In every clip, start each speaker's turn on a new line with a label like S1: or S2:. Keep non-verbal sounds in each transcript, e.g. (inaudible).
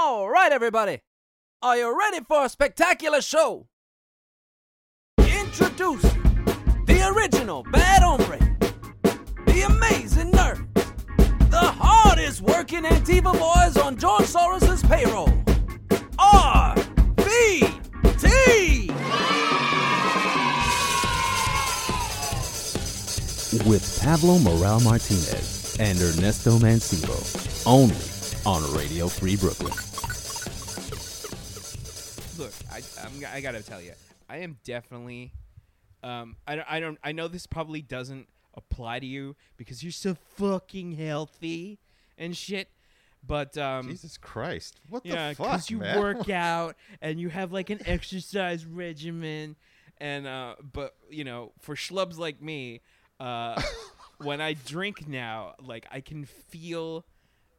S1: All right, everybody. Are you ready for a spectacular show? Introducing the original Bad Hombre, the amazing nerd, the hardest working Antifa boys on George Soros's payroll. RVT! With Pablo Morel Martinez and Ernesto Mancibo, only on Radio Free Brooklyn.
S2: Look, I I'm, I gotta tell you, I am definitely. Um, I don't, I don't. I know this probably doesn't apply to you because you're so fucking healthy and shit. But um,
S3: Jesus Christ! What
S2: yeah,
S3: the fuck, Because
S2: you
S3: man?
S2: work (laughs) out and you have like an exercise regimen, and uh, but you know, for schlubs like me, uh, (laughs) when I drink now, like I can feel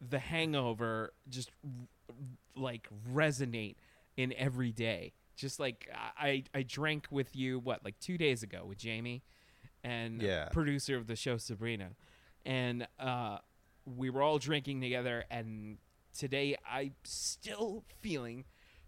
S2: the hangover just like resonate in every day. Just like I, I drank with you what like two days ago with Jamie, and
S3: Yeah.
S2: producer of the show Sabrina, and uh, we were all drinking together. And today I'm still feeling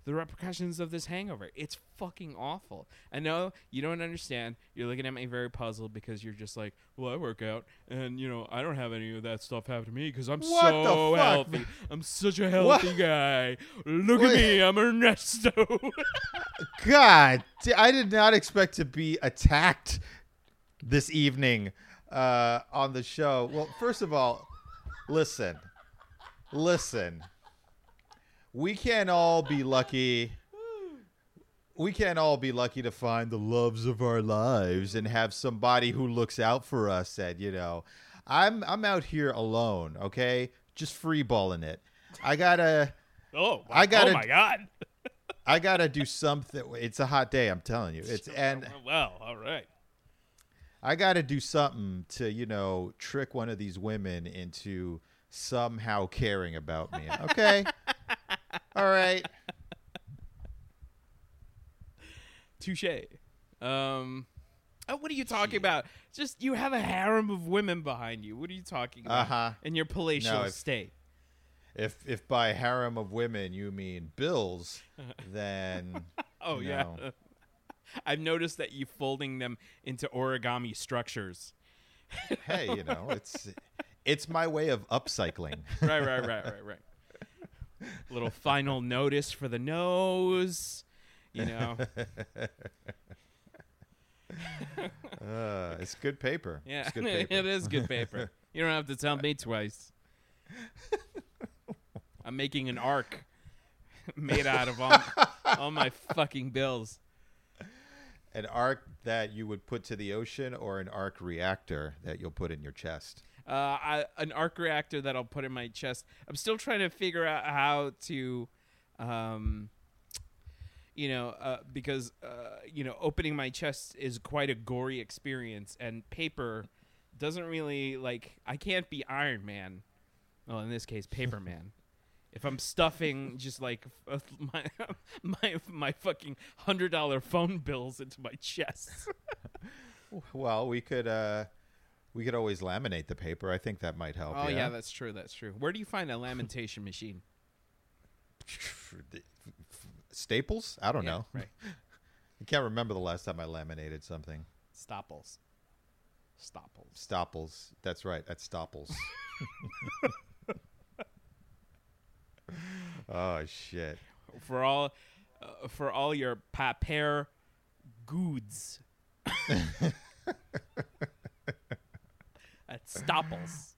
S2: the repercussions of this hangover. It's fucking awful. I know you don't understand. You're looking at me very puzzled because you're just like, well, I work out, and you know I don't have any of that stuff happen to me because I'm
S3: What
S2: so healthy. I'm such a healthy guy. Look at me, I'm Ernesto. (laughs)
S3: God, I did not expect to be attacked this evening uh, on the show. Well, first of all, listen, listen. We can't all be lucky. We can't all be lucky to find the loves of our lives and have somebody who looks out for us. And you know, I'm I'm out here alone. Okay, just free balling it. I gotta.
S2: oh,
S3: I gotta-
S2: Oh my god.
S3: I gotta do something. It's a hot day. I'm telling you. It's and
S2: well, all right.
S3: I gotta do something to you know trick one of these women into somehow caring about me. Okay. (laughs) All right.
S2: Touche. Um, oh, what are you talking about? Just you have a harem of women behind you. What are you talking about?
S3: Uh-huh.
S2: In your palatial
S3: No, if-
S2: state.
S3: If if by harem of women you mean bills, (laughs) then (laughs)
S2: Oh yeah. (laughs) I've noticed that you folding them into origami structures.
S3: hey, you know it's it's my way of upcycling.
S2: Right, right, right, right, right. Little final notice for the nose. You know.
S3: Uh, it's good paper.
S2: Yeah,
S3: It's good (laughs) paper.
S2: it is good paper. (laughs) You don't have to tell me twice. I'm making an arc (laughs) made out of all, all my fucking bills.
S3: An arc that you would put to the ocean, or an arc reactor that you'll put in your chest.
S2: Uh, I, an arc reactor that I'll put in my chest. I'm still trying to figure out how to, um, you know, uh, because uh, you know, opening my chest is quite a gory experience, and paper doesn't really like. I can't be Iron Man. Well, in this case, Paper (laughs) Man. If I'm stuffing just like f- (laughs) my my my fucking hundred dollar phone bills into my chest, (laughs)
S3: Well, we could uh we could always laminate the paper. I think that might help.
S2: oh yeah, that's true. That's true. Where do you find a lamentation machine? (laughs)
S3: Staples? I don't
S2: Yeah,
S3: know.
S2: Right. (laughs)
S3: I can't remember the last time I laminated something.
S2: Stopples. Stopples.
S3: Stopples. That's right. At Stopples. (laughs) oh shit.
S2: For all, uh, for all your paper goods. At Stopples.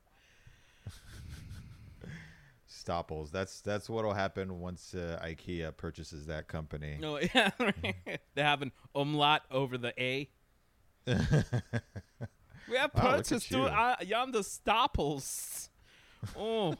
S2: (laughs)
S3: Stopples. That's that's what'll happen once uh, IKEA purchases that company.
S2: No, (laughs) yeah, (laughs) they have an umlaut over the A. We have
S3: Wow,
S2: purchased uh, yonder Stopples. Oh.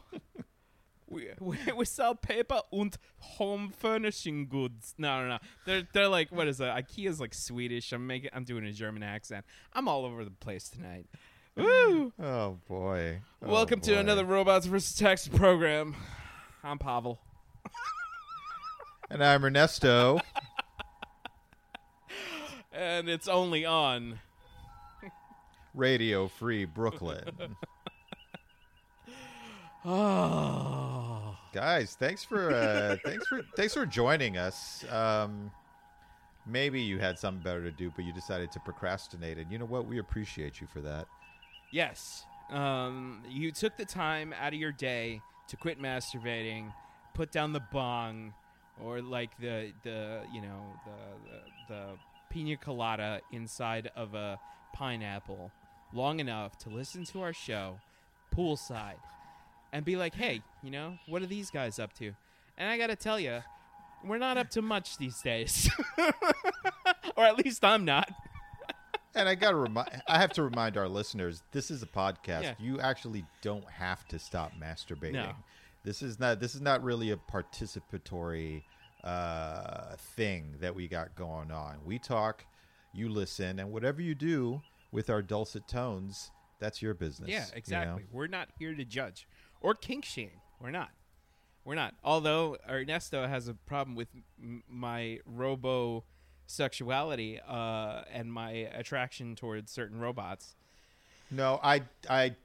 S2: We, we, we sell paper and home furnishing goods. No, no, no. They're they're like what is that? IKEA's like Swedish. I'm making I'm doing a German accent. I'm all over the place tonight. Woo!
S3: Oh boy. Oh,
S2: Welcome to another Robots vs. Text program. I'm Pavel.
S3: And I'm Ernesto.
S2: And it's only on
S3: Radio Free Brooklyn.
S2: Oh.
S3: guys, thanks for uh, thanks for thanks for joining us. Um, maybe you had something better to do, but you decided to procrastinate, and you know what? We appreciate you for that.
S2: Yes. Um, you took the time out of your day to quit masturbating, put down the bong, or like the the you know the the, the pina colada inside of a pineapple, long enough to listen to our show, poolside, and be like, hey, you know, what are these guys up to? And I gotta tell you, we're not up to much these days, (laughs) or at least I'm not.
S3: And I gotta remind, I have to remind our listeners, this is a podcast.
S2: Yeah.
S3: You actually don't have to stop masturbating.
S2: No.
S3: This is not. This is not really a participatory uh, thing that we got going on. We talk, you listen, and whatever you do with our dulcet tones, that's your business.
S2: Yeah,
S3: you know?
S2: exactly. We're not here to judge or kink shame. We're not. We're not. Although Ernesto has a problem with m- my robo sexuality uh, and my attraction towards certain robots.
S3: No, I, I,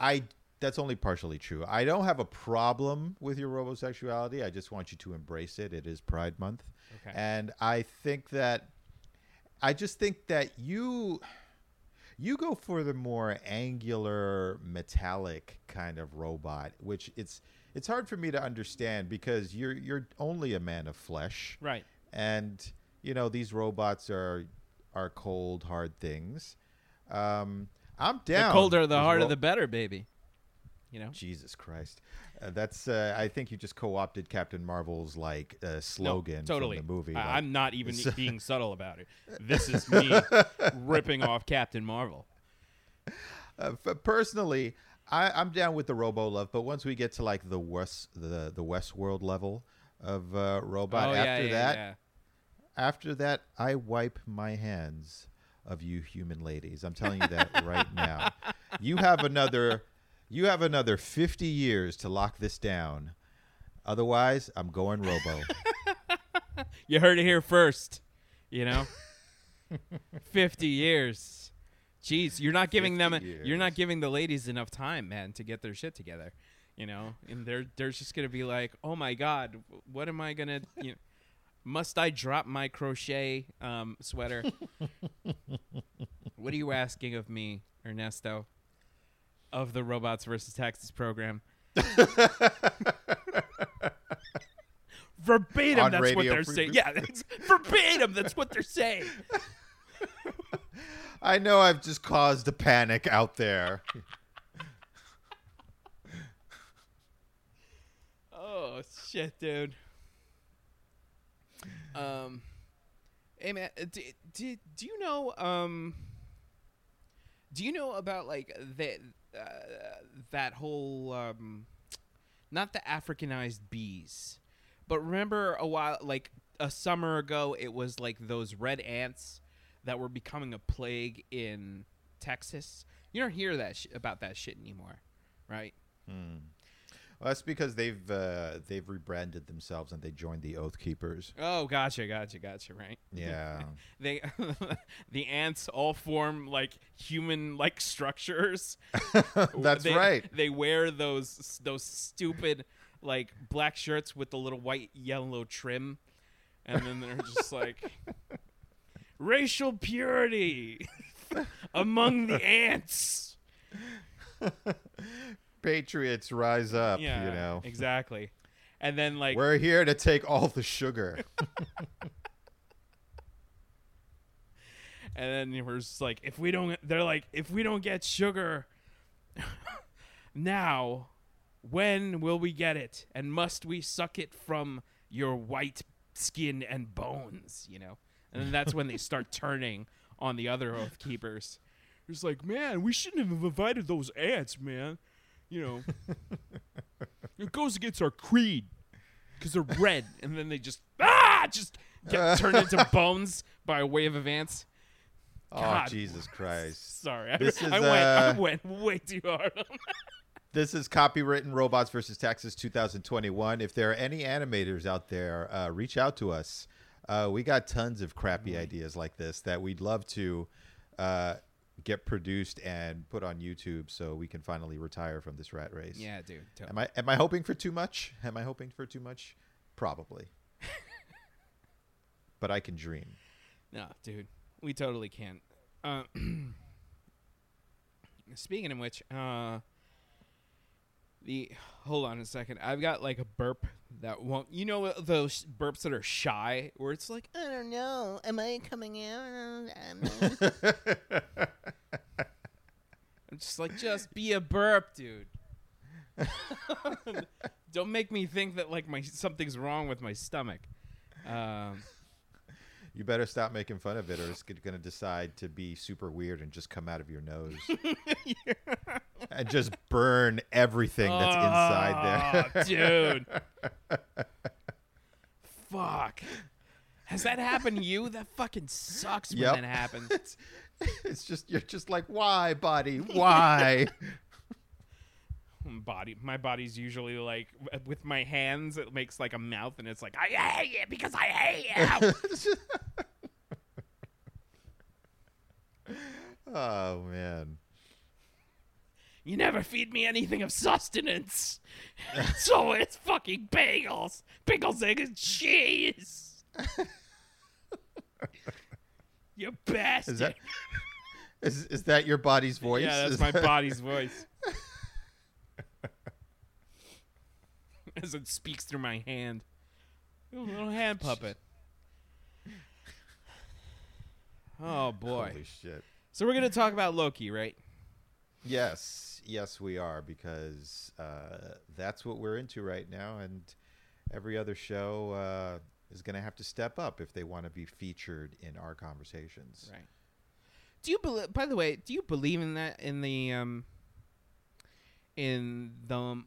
S3: I. That's only partially true. I don't have a problem with your robosexuality. I just want you to embrace it. It is Pride Month,
S2: Okay.
S3: and I think that, I just think that you, you go for the more angular, metallic kind of robot, which it's it's hard for me to understand because you're you're only a man of flesh,
S2: Right.
S3: and you know these robots are are cold, hard things. Um, I'm down.
S2: The colder, the harder,
S3: ro-
S2: the better, baby. You know.
S3: Jesus Christ, uh, that's. Uh, I think you just co-opted Captain Marvel's like uh, slogan
S2: no, totally.
S3: from the movie.
S2: I-
S3: like-
S2: I'm not even being (laughs) subtle about it. This is me (laughs) ripping off Captain Marvel.
S3: uh, personally, I, I'm down with the Robo Love, but once we get to like the West, the the Westworld level of uh, robot,
S2: oh
S3: after
S2: yeah, yeah,
S3: that,
S2: yeah.
S3: After that, I wipe my hands of you human ladies. I'm telling you that right now. (laughs) You have another, you have another 50 years to lock this down. Otherwise, I'm going Robo. (laughs)
S2: You heard it here first. You know, (laughs) fifty years. Jeez, you're not giving them.
S3: 50
S2: You're not giving the ladies enough time, man, to get their shit together. You know, and they're they're just gonna be like, oh my god, what am I gonna? You know, must I drop my crochet um, sweater? what are you asking of me, Ernesto? Of the Robots versus Taxes program. (laughs) verbatim,
S3: On
S2: that's what they're
S3: Free
S2: saying. Yeah, (laughs) that's verbatim, that's what they're saying. (laughs)
S3: I know I've just caused a panic out there.
S2: Oh shit, dude. Um, hey man, do, do, do you know um, do you know about like that uh, that whole um, not the Africanized bees, but remember a while like a summer ago it was like those red ants that were becoming a plague in Texas. You don't hear that sh- about that shit anymore, right?
S3: Well, that's because they've uh, they've rebranded themselves and they joined the Oath Keepers.
S2: Oh, gotcha, gotcha, gotcha. Right.
S3: Yeah. (laughs)
S2: they (laughs) the ants all form like human like structures. (laughs)
S3: That's
S2: They-
S3: right.
S2: They wear those those stupid like black shirts with the little white yellow trim, and then they're just like racial purity among the ants.
S3: Patriots rise up,
S2: Yeah,
S3: you know.
S2: exactly. And then like
S3: We're here to take all the sugar. (laughs)
S2: And then we're just like, if we don't, they're like, if we don't get sugar (laughs) now, when will we get it? And must we suck it from your white skin and bones? You know, and then that's when they (laughs) start turning on the other oath keepers. It's like, man, we shouldn't have invited those ants, man. You know, it goes against our creed because they're red, and then they just ah, just get (laughs) turned into bones by way of ants.
S3: oh,
S2: God.
S3: Jesus Christ.
S2: Sorry, I,
S3: This (laughs)
S2: I
S3: is,
S2: went I
S3: uh,
S2: went way too hard. on that. (laughs)
S3: This is copywritten Robots versus Texas 2021. If there are any animators out there, uh, reach out to us. Uh, we got tons of crappy ideas like this that we'd love to uh, get produced and put on YouTube so we can finally retire from this rat race.
S2: Yeah, dude. to-
S3: Am I am I hoping for too much? Am I hoping for too much? Probably. (laughs) but I can dream.
S2: No, dude, we totally can't. Uh, (clears throat) speaking of which, uh, the hold on a second. I've got like a burp that won't. You know those burps that are shy, where it's like, I don't know, am I coming out? (laughs) I'm just like, just be a burp, dude. (laughs) don't make me think that like my something's wrong with my stomach. Um,
S3: You better stop making fun of it, or it's going to decide to be super weird and just come out of your nose (laughs) and just burn everything that's inside there.
S2: Oh, dude. Fuck. Has that happened to you? That fucking sucks when
S3: Yep.
S2: that happens. (laughs)
S3: it's, it's just you're just like, why, buddy? Why? (laughs)
S2: Body, my body's usually like with my hands. It makes like a mouth, and it's like I hate you because I hate you.
S3: Oh man.
S2: you never feed me anything of sustenance, (laughs) so it's fucking bagels, pickles, egg, and cheese. (laughs) you bastard.
S3: Is that is is that your body's voice?
S2: Yeah, that's
S3: Is
S2: my
S3: that- (laughs)
S2: body's voice. As it speaks through my hand. Little hand puppet. Oh boy.
S3: Holy shit.
S2: So we're gonna talk about Loki, right?
S3: Yes, yes, we are because uh, that's what we're into right now, and every other show uh, is going to have to step up if they want to be featured in our conversations.
S2: Right. Do you believe? By the way, do you believe in that? In the um. In the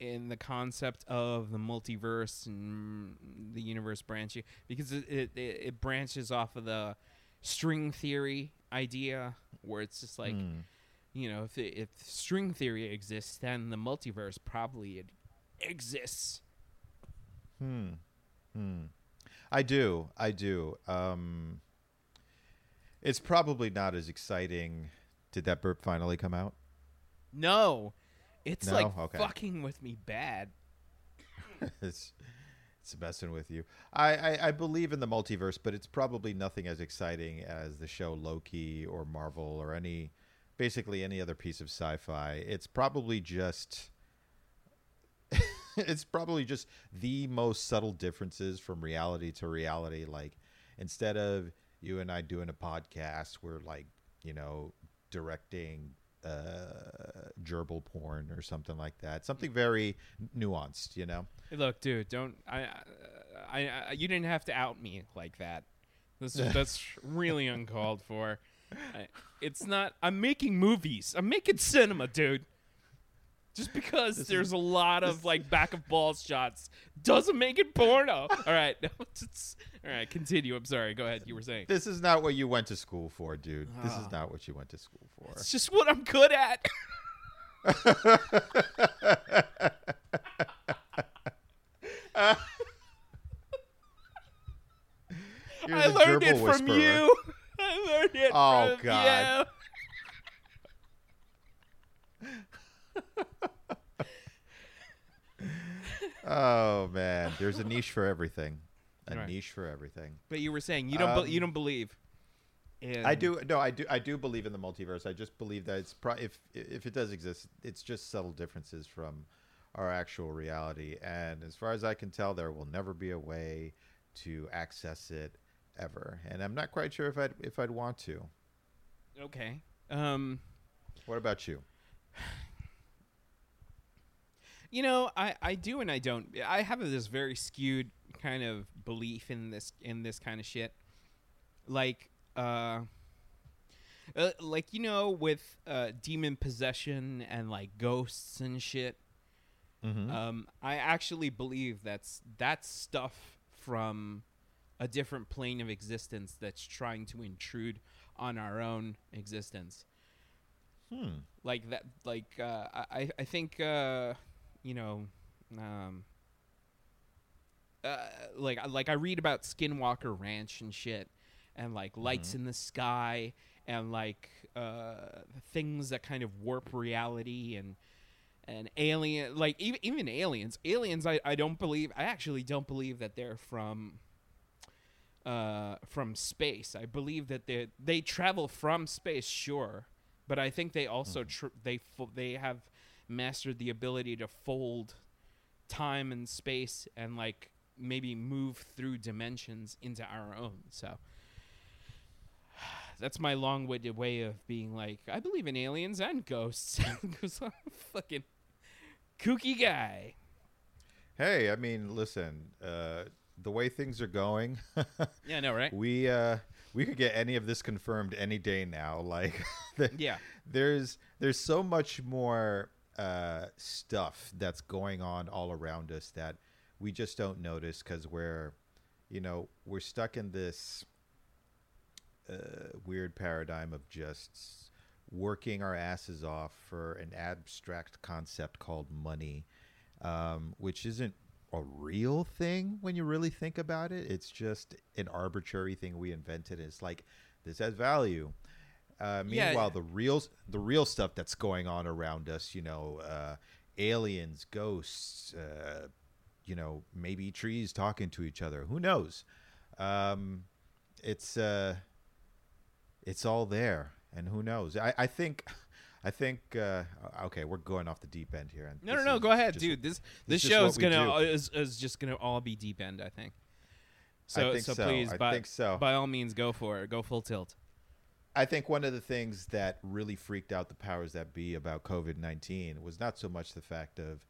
S2: in the concept of the multiverse and the universe branching, because it it, it branches off of the string theory idea, where it's just like
S3: Hmm.
S2: you know, if if string theory exists, then the multiverse probably it exists.
S3: Hmm. Hmm. I do. I do. Um, it's probably not as exciting. Did that burp finally come out?
S2: No, it's
S3: No?
S2: like
S3: Okay.
S2: fucking with me bad. (laughs)
S3: it's messing with you. I, I I believe in the multiverse, but it's probably nothing as exciting as the show Loki or Marvel or any basically any other piece of sci-fi. It's probably just (laughs) it's probably just the most subtle differences from reality to reality. Like instead of you and I doing a podcast, we're like, you know, directing uh gerbil porn or something like that. Something very nuanced, you know.
S2: Hey, look, dude, don't I, I, I, you didn't have to out me like that. This is, (laughs) that's really uncalled for. I, it's not. I'm making movies. I'm making cinema, dude. Just because there's a lot of like back of balls shots doesn't make it porno. (laughs) All right, (laughs) all right. Continue. I'm sorry. Go ahead. You were saying.
S3: This is not what you went to school for, dude. This is
S2: Ah.
S3: not what you went to school for.
S2: It's just what I'm good at. (laughs)
S3: You're
S2: I learned it from
S3: whisperer.
S2: you. I learned it
S3: Oh,
S2: from
S3: God. Oh man, there's a niche for everything. A
S2: Right.
S3: niche for everything.
S2: But you were saying you don't. be- you
S3: Um,
S2: don't believe. In,
S3: I do no, I do I do believe in the multiverse. I just believe that it's pro- if if it does exist, it's just subtle differences from our actual reality. And as far as I can tell, there will never be a way to access it ever. And I'm not quite sure if I'd if I'd want to.
S2: Okay. Um.
S3: What about you? (sighs)
S2: You know, I, I do and I don't. I have this very skewed kind of belief in this in this kind of shit. Like, uh, uh like you know, with uh, demon possession and like ghosts and shit.
S3: Mm-hmm.
S2: Um, I actually believe that's that's stuff from a different plane of existence that's trying to intrude on our own existence
S3: hmm.
S2: like that like uh i i think uh you know um uh, like like I read about Skinwalker Ranch and shit, and like lights in the sky, and like uh, things that kind of warp reality and and alien like even even aliens. Aliens I, I don't believe I actually don't believe that they're from uh from space. I believe that they they travel from space sure but I think they also tr- they they have mastered the ability to fold time and space and like maybe move through dimensions into our own so (sighs) that's my long-winded way of being like I believe in aliens and ghosts (laughs) because I'm a fucking kooky guy.
S3: Hey, I mean, listen, uh, the way things are going, (laughs)
S2: Yeah, I know, right?
S3: we uh, we could get any of this confirmed any day now. Like, the- (laughs)
S2: Yeah.
S3: there's there's so much more uh, stuff that's going on all around us that we just don't notice because we're, you know, we're stuck in this uh, weird paradigm of just working our asses off for an abstract concept called money, um, which isn't a real thing when you really think about it. It's just an arbitrary thing we invented. It's like this has value. Uh,
S2: Yeah.
S3: meanwhile, the real the real stuff that's going on around us, you know, uh, aliens, ghosts, uh, you know, maybe trees talking to each other. Who knows? Um, it's uh, it's all there, and who knows? I, I think, I think. Uh, okay, we're going off the deep end here. And
S2: No, no, no. Go ahead,
S3: just-
S2: dude. This
S3: this
S2: this
S3: is
S2: show is gonna is, is just gonna all be deep end. I think. So
S3: think so.
S2: please,
S3: I
S2: by,
S3: so.
S2: by all means, go for it. Go full tilt.
S3: I think one of the things that really freaked out the powers that be about COVID 19 was not so much the fact of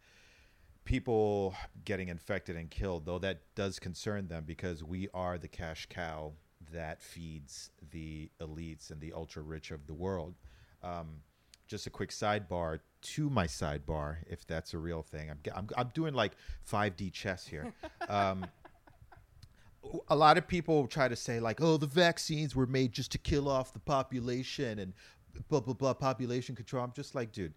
S3: people getting infected and killed, though that does concern them because we are the cash cow that feeds the elites and the ultra rich of the world. Um, just a quick sidebar to my sidebar, if that's a real thing. I'm, I'm, I'm doing like 5D chess here. (laughs) Um, a lot of people try to say like, oh, the vaccines were made just to kill off the population and blah blah blah population control. I'm just like, dude,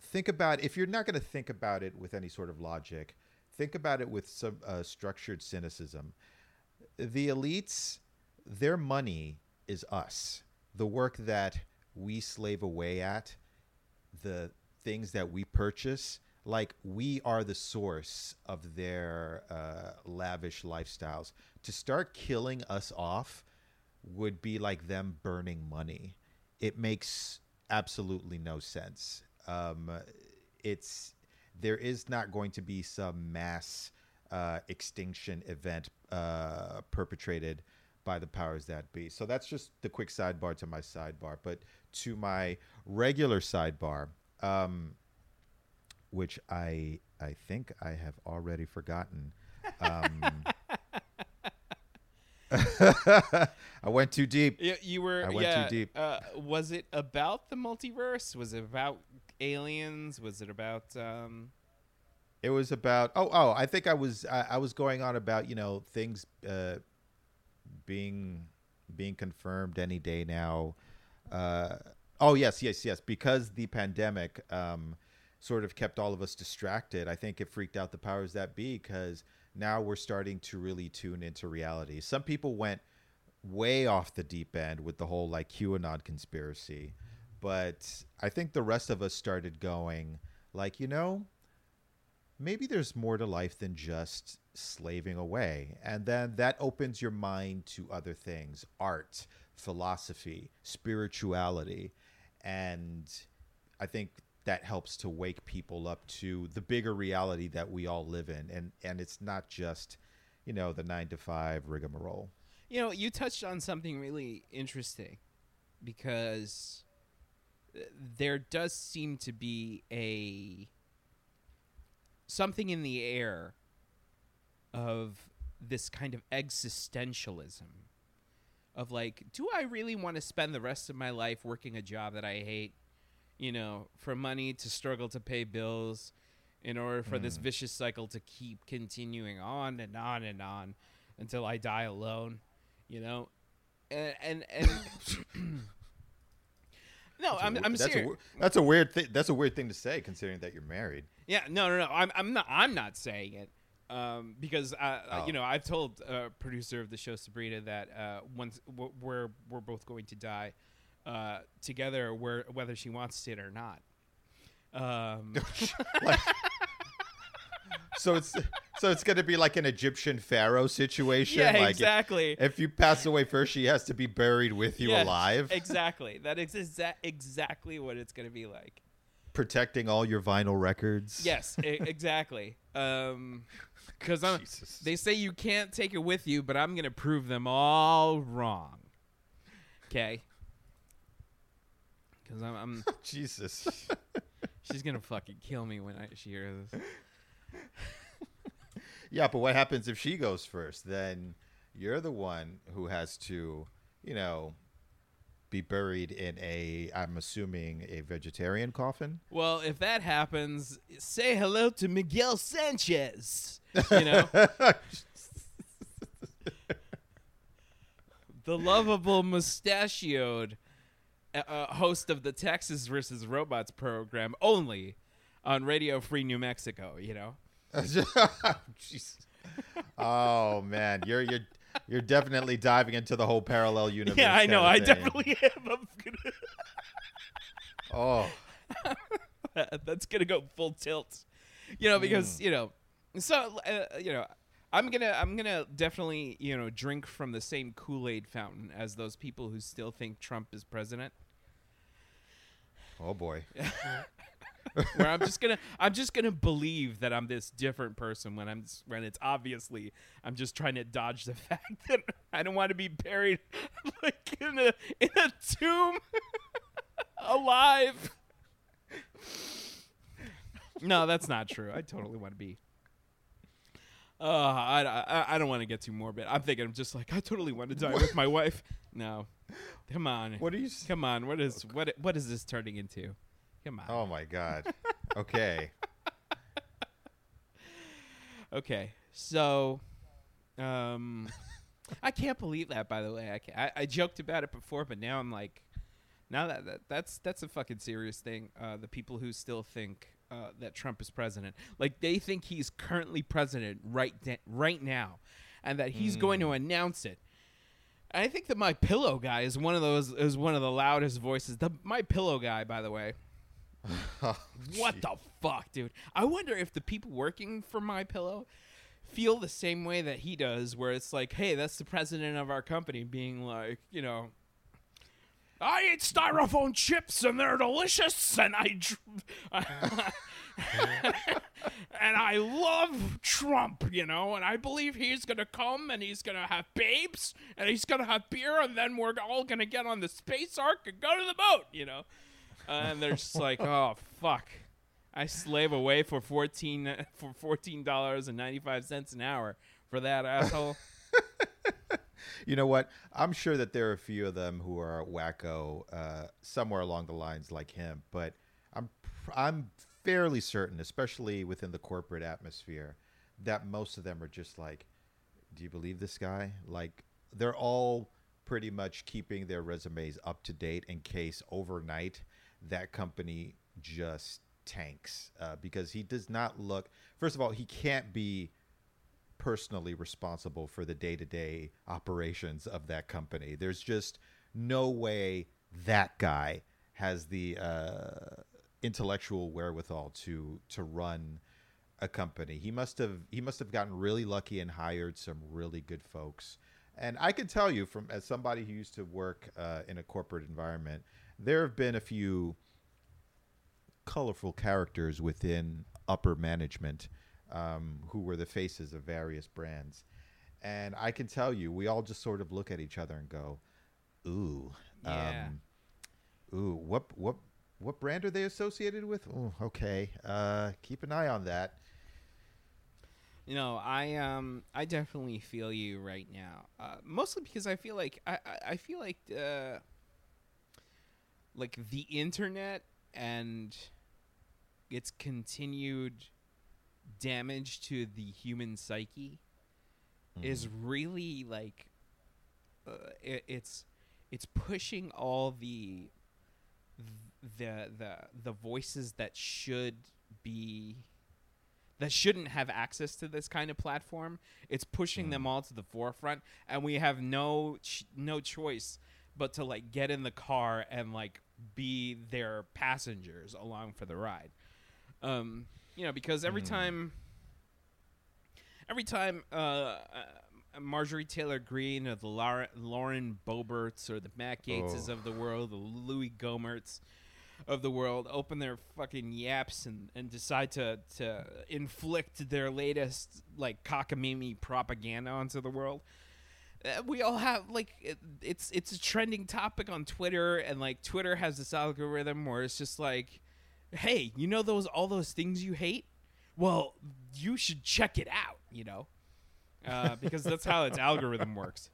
S3: think about if you're not going to think about it with any sort of logic, think about it with some uh, structured cynicism. The elites, their money is us. The work that we slave away at, the things that we purchase, like we are the source of their uh, lavish lifestyles. To start killing us off would be like them burning money. It makes absolutely no sense. Um, it's there is not going to be some mass uh, extinction event uh, perpetrated by the powers that be. So that's just the quick sidebar to my sidebar. But to my regular sidebar, um, which I I think I have already forgotten. Um, (laughs) I went too deep.
S2: You, you were.
S3: I went too deep.
S2: Uh, was it about the multiverse? Was it about aliens? Was it about? Um,
S3: It was about oh oh I think I was I, I was going on about you know things uh, being being confirmed any day now. Uh, oh yes yes yes because the pandemic um, sort of kept all of us distracted. I think it freaked out the powers that be because now we're starting to really tune into reality. Some people went way off the deep end with the whole like QAnon conspiracy, but I think the rest of us started going like you know maybe there's more to life than just slaving away. And then that opens your mind to other things art, philosophy, spirituality. And I think that helps to wake people up to the bigger reality that we all live in. And, and it's not just, you know, the nine to five rigmarole.
S2: you know, you touched on something really interesting because there does seem to be a something in the air of this kind of existentialism of like do i really want to spend the rest of my life working a job that i hate you know for money to struggle to pay bills in order for this vicious cycle to keep continuing on and on and on until i die alone you know and and, and (coughs) no i'm, I'm
S3: that's,
S2: serious
S3: wor- that's a weird thing. That's a weird thing to say considering that you're married.
S2: Yeah, no, no, no. I'm, I'm not. I'm not saying it um, because uh,
S3: Oh.
S2: you know I've told uh, producer of the show Sabrina that uh, once w- we're we're both going to die uh, together, where whether she wants it or not. Um, (laughs)
S3: Like- so it's so it's going to be like an Egyptian pharaoh situation.
S2: yeah,
S3: like
S2: exactly.
S3: If, you pass away first, she has to be buried with you
S2: Yeah,
S3: alive,
S2: exactly. That is exa- exactly what it's going to be like.
S3: protecting all your vinyl records.
S2: Yes, e- (laughs) exactly. Um, because they say you can't take it with you, but I'm gonna prove them all wrong. Okay. Because I'm, I'm (laughs)
S3: Jesus. (laughs)
S2: she's gonna fucking kill me when I she hears this. (laughs)
S3: yeah, but what happens if she goes first? Then you're the one who has to, you know, be buried in a, I'm assuming, a vegetarian coffin.
S2: Well, if that happens, say hello to Miguel Sanchez. You know, the lovable mustachioed uh, host of the Texas versus Robots program, only on Radio Free New Mexico. You know. (laughs)
S3: Jeez. Oh man, you're you're you're definitely diving into the whole parallel universe.
S2: yeah, I know. I definitely am. I'm (laughs)
S3: Oh,
S2: gonna, (laughs) that's gonna go full tilt. You know, because you know, so uh, you know, I'm gonna I'm gonna definitely you know drink from the same Kool Aid fountain as those people who still think Trump is president.
S3: Oh boy. (laughs)
S2: Where I'm just gonna I'm just gonna believe that I'm this different person when I'm when it's obviously I'm just trying to dodge the (laughs) fact that I don't want to be buried (laughs) like in a in a tomb alive. No, that's not true. I totally want to be. Uh, I, I, I don't want to get too morbid. I'm thinking I'm just like I totally want to die with my wife. No, (laughs) come on,
S3: What are you? s-
S2: come on. What is what what is this turning into? Come on.
S3: Oh my god. (laughs) Okay.
S2: Okay, so, um, I can't believe that. By the way, I, I I joked about it before, but now I'm like, now that, that that's that's a fucking serious thing. Uh, the people who still think uh, that Trump is president, like they think he's currently president right da- right now, and that he's going to announce it. I think that my pillow guy is one of those is one of the loudest voices. The my pillow guy, by the way. (laughs)
S3: Oh,
S2: What the fuck, dude? I wonder if the people working for My Pillow feel the same way that he does, where it's like, hey, that's the president of our company being like, you know, I eat styrofoam chips and they're delicious, and I, dr- (laughs) (laughs) and I love Trump, you know, and I believe he's gonna come and he's gonna have babes and he's gonna have beer, and then we're all gonna get on the space ark and go to the boat, you know. and they're just like, (laughs) oh fuck, I slave away for fourteen for fourteen dollars and ninety five cents an hour for that asshole. (laughs)
S3: You know what? I'm sure that there are a few of them who are wacko uh, somewhere along the lines like him, but I'm I'm fairly certain, especially within the corporate atmosphere, that most of them are just like, "Do you believe this guy?" Like they're all pretty much keeping their resumes up to date in case overnight that company just tanks uh, because he does not look. First of all, he can't be personally responsible for the day-to-day operations of that company. There's just no way that guy has the uh, intellectual wherewithal to to run a company. He must have he must have gotten really lucky and hired some really good folks. And I can tell you from as somebody who used to work uh, in a corporate environment, there have been a few colorful characters within upper management um, who were the faces of various brands. And I can tell you, we all just sort of look at each other and go, "Ooh,
S2: Yeah.
S3: um, ooh, what what what brand are they associated with? Oh, okay, uh, keep an eye on that."
S2: You know, I um I definitely feel you right now. Uh, mostly because I feel like I I, I feel like uh like the internet and its continued damage to the human psyche is really like uh, it, it's it's pushing all the the the the voices that should be that shouldn't have access to this kind of platform. It's pushing them all to the forefront, and we have no ch- no choice but to like get in the car and like be their passengers along for the ride. Um, you know, because every time, every time uh, uh, Marjorie Taylor Greene or the Lar- Lauren Boeberts or the Matt Gateses
S3: Oh.
S2: of the world, the Louis Gohmerts of the world open their fucking yaps and, and decide to, to inflict their latest like cockamamie propaganda onto the world. Uh, we all have like it, it's it's a trending topic on Twitter and like Twitter has this algorithm where it's just like hey, you know those all those things you hate? Well, you should check it out, you know. Uh, (laughs) because that's how its algorithm works.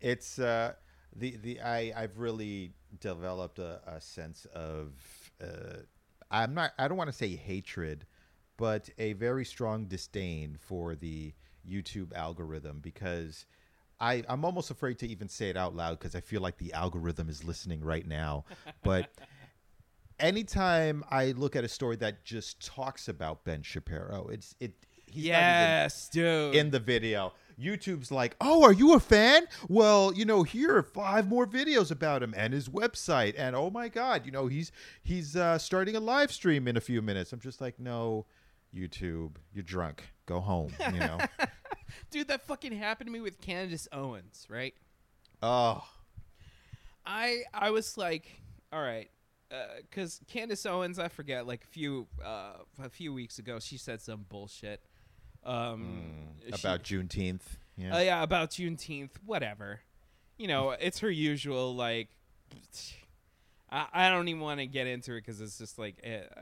S3: it's uh the the i i've really developed a, a sense of uh i'm not i don't want to say hatred but a very strong disdain for the youtube algorithm because i i'm almost afraid to even say it out loud because i feel like the algorithm is listening right now but (laughs) anytime i look at a story that just talks about ben shapiro it's it he's not even
S2: yes, dude.
S3: in the video. YouTube's like, "Oh, are you a fan? Well, you know, here are five more videos about him and his website, and oh my God, you know, he's he's uh, starting a live stream in a few minutes." I'm just like, "No, YouTube, you're drunk. Go home." You know. (laughs)
S2: dude, that fucking happened to me with Candace Owens, right?
S3: oh,
S2: I I was like, all right, because Candace Owens, I forget, like a few uh, a few weeks ago, she said some bullshit. Um, she-
S3: about Juneteenth. Yeah.
S2: Oh yeah, about Juneteenth, whatever. You know, it's her usual like. I, I don't even want to get into it because it's just like eh, uh,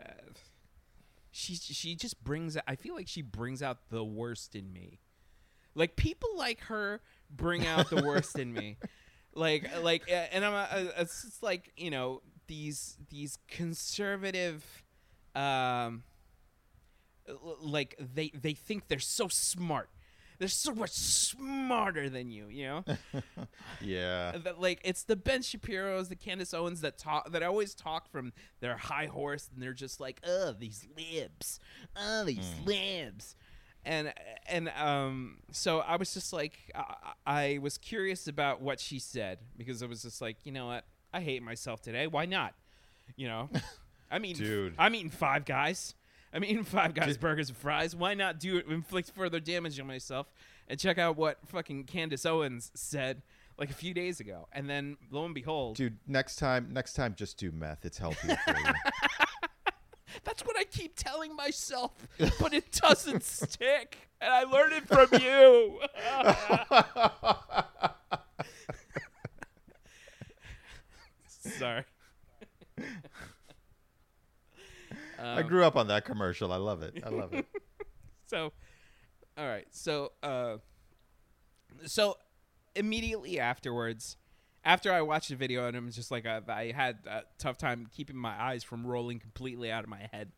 S2: she she just brings. I feel like she brings out the worst in me. Like people like her bring out the worst in me. (laughs) Like like uh, and I'm uh, it's just like you know these these conservative. Um, like they they think they're so smart. They're so much smarter than you you know? (laughs)
S3: Yeah.
S2: that like it's the ben shapiro's the candace owens that talk that always talk from their high horse and they're just like oh these libs. Oh these libs. And and um so i was just like I, I was curious about what she said because i was just like you know what? I hate myself today. Why not? You know? (laughs) I'm eating
S3: Dude.
S2: i'm eating five guys i'm eating five guys burgers and fries why not do it inflict further damage on myself and check out what fucking candace owens said like a few days ago and then lo and behold
S3: Dude, next time, next time, just do meth. It's healthy for you. (laughs)
S2: that's what i keep telling myself but it doesn't (laughs) stick and i learned it from you (laughs) sorry
S3: I
S2: Um,
S3: grew up on that commercial. I love it. I love it. (laughs)
S2: so all right so uh so immediately afterwards after i watched the video and i'm just like I, I had a tough time keeping my eyes from rolling completely out of my head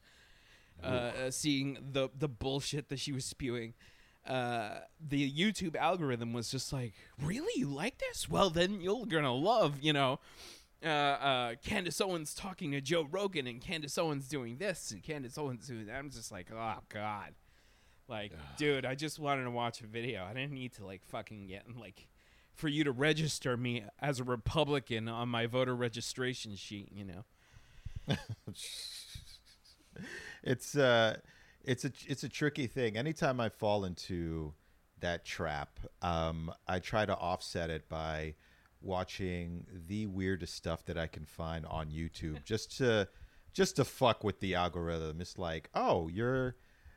S2: uh, uh seeing the the bullshit that she was spewing uh the youtube algorithm was just like really you like this well then you're gonna love you know uh, uh, Candace Owens talking to Joe Rogan and Candace Owens doing this and Candace Owens doing that. I'm just like, oh god, like, dude, I just wanted to watch a video. I didn't need to like fucking get like for you to register me as a Republican on my voter registration sheet. You know, (laughs)
S3: it's uh it's a it's a tricky thing anytime i fall into that trap um i try to offset it by watching the weirdest stuff that i can find on youtube just to just to fuck with the algorithm it's like oh you're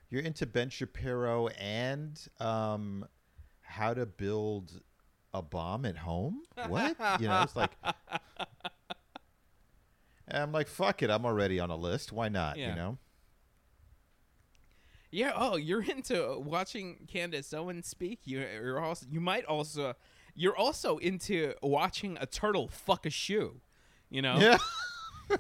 S3: you're into ben shapiro and um how to build a bomb at home what you know it's like and (laughs) i'm like fuck it i'm already on a list why not
S2: Yeah.
S3: you know
S2: yeah. Oh, you're into watching Candace Owens speak. You, you're also you might also you're also into watching a turtle fuck a shoe. You know,
S3: Yeah. (laughs)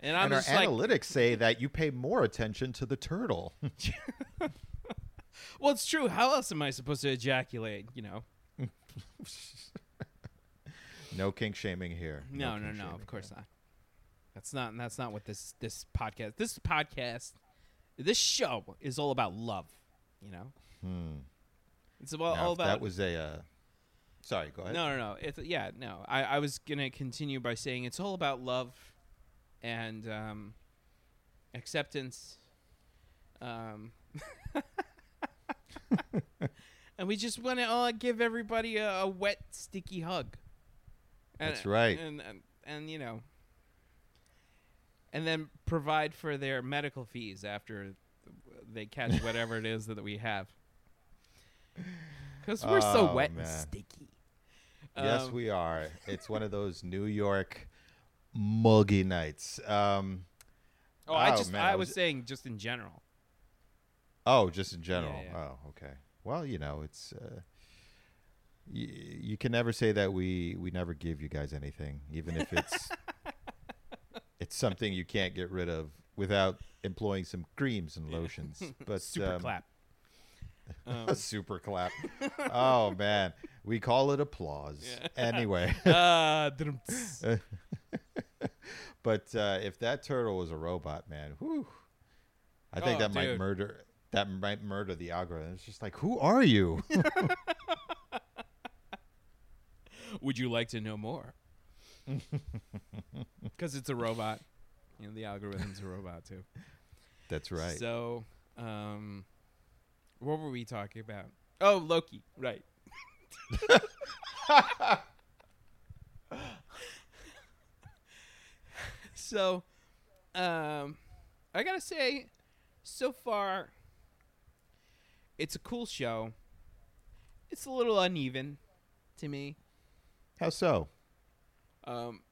S2: and I'm
S3: and our
S2: like,
S3: analytics say that you pay more attention to the turtle. (laughs)
S2: well, it's true. How else am I supposed to ejaculate? You know. (laughs)
S3: no kink shaming here.
S2: No, no,
S3: kink
S2: no. Of course
S3: here.
S2: not. That's not. That's not what this this podcast. This podcast, this show is all about love. You know,
S3: Hmm.
S2: it's about
S3: Now,
S2: all about.
S3: that was a uh, Sorry, go ahead.
S2: No, no, no. It's yeah, no. I, I was gonna continue by saying it's all about love and um, acceptance. Um, (laughs) and we just want to uh, give everybody a, a wet, sticky hug. And,
S3: That's right.
S2: And, and and you know, and then provide for their medical fees after they catch whatever it is that we have. Because we're so
S3: Oh,
S2: wet and sticky.
S3: Yes,
S2: Um,
S3: we are. It's one of those New York muggy nights. Um,
S2: Oh, I
S3: Oh,
S2: just
S3: man,
S2: I
S3: I
S2: was
S3: was-
S2: saying just in general.
S3: oh, just in general.
S2: yeah.
S3: Oh, okay. Well, you know, it's uh, y- you can never say that we we never give you guys anything, even if it's (laughs) it's something you can't get rid of without employing some creams and lotions. (laughs) But
S2: Super
S3: um,
S2: clap. Um,
S3: a (laughs) super clap. oh man, we call it applause. Anyway.
S2: uh. (laughs) (laughs)
S3: But uh, if that turtle was a robot, man, whew, I think
S2: Oh,
S3: that might murder that might murder the algorithm. It's just like, who are you?
S2: Would you like to know more? Because it's a robot. You know, the algorithm's a robot too.
S3: That's right.
S2: So, um, what were we talking about? Oh, Loki. Right. (laughs) so, um, I gotta say, so far, it's a cool show. It's a little uneven to me.
S3: How so?
S2: Um,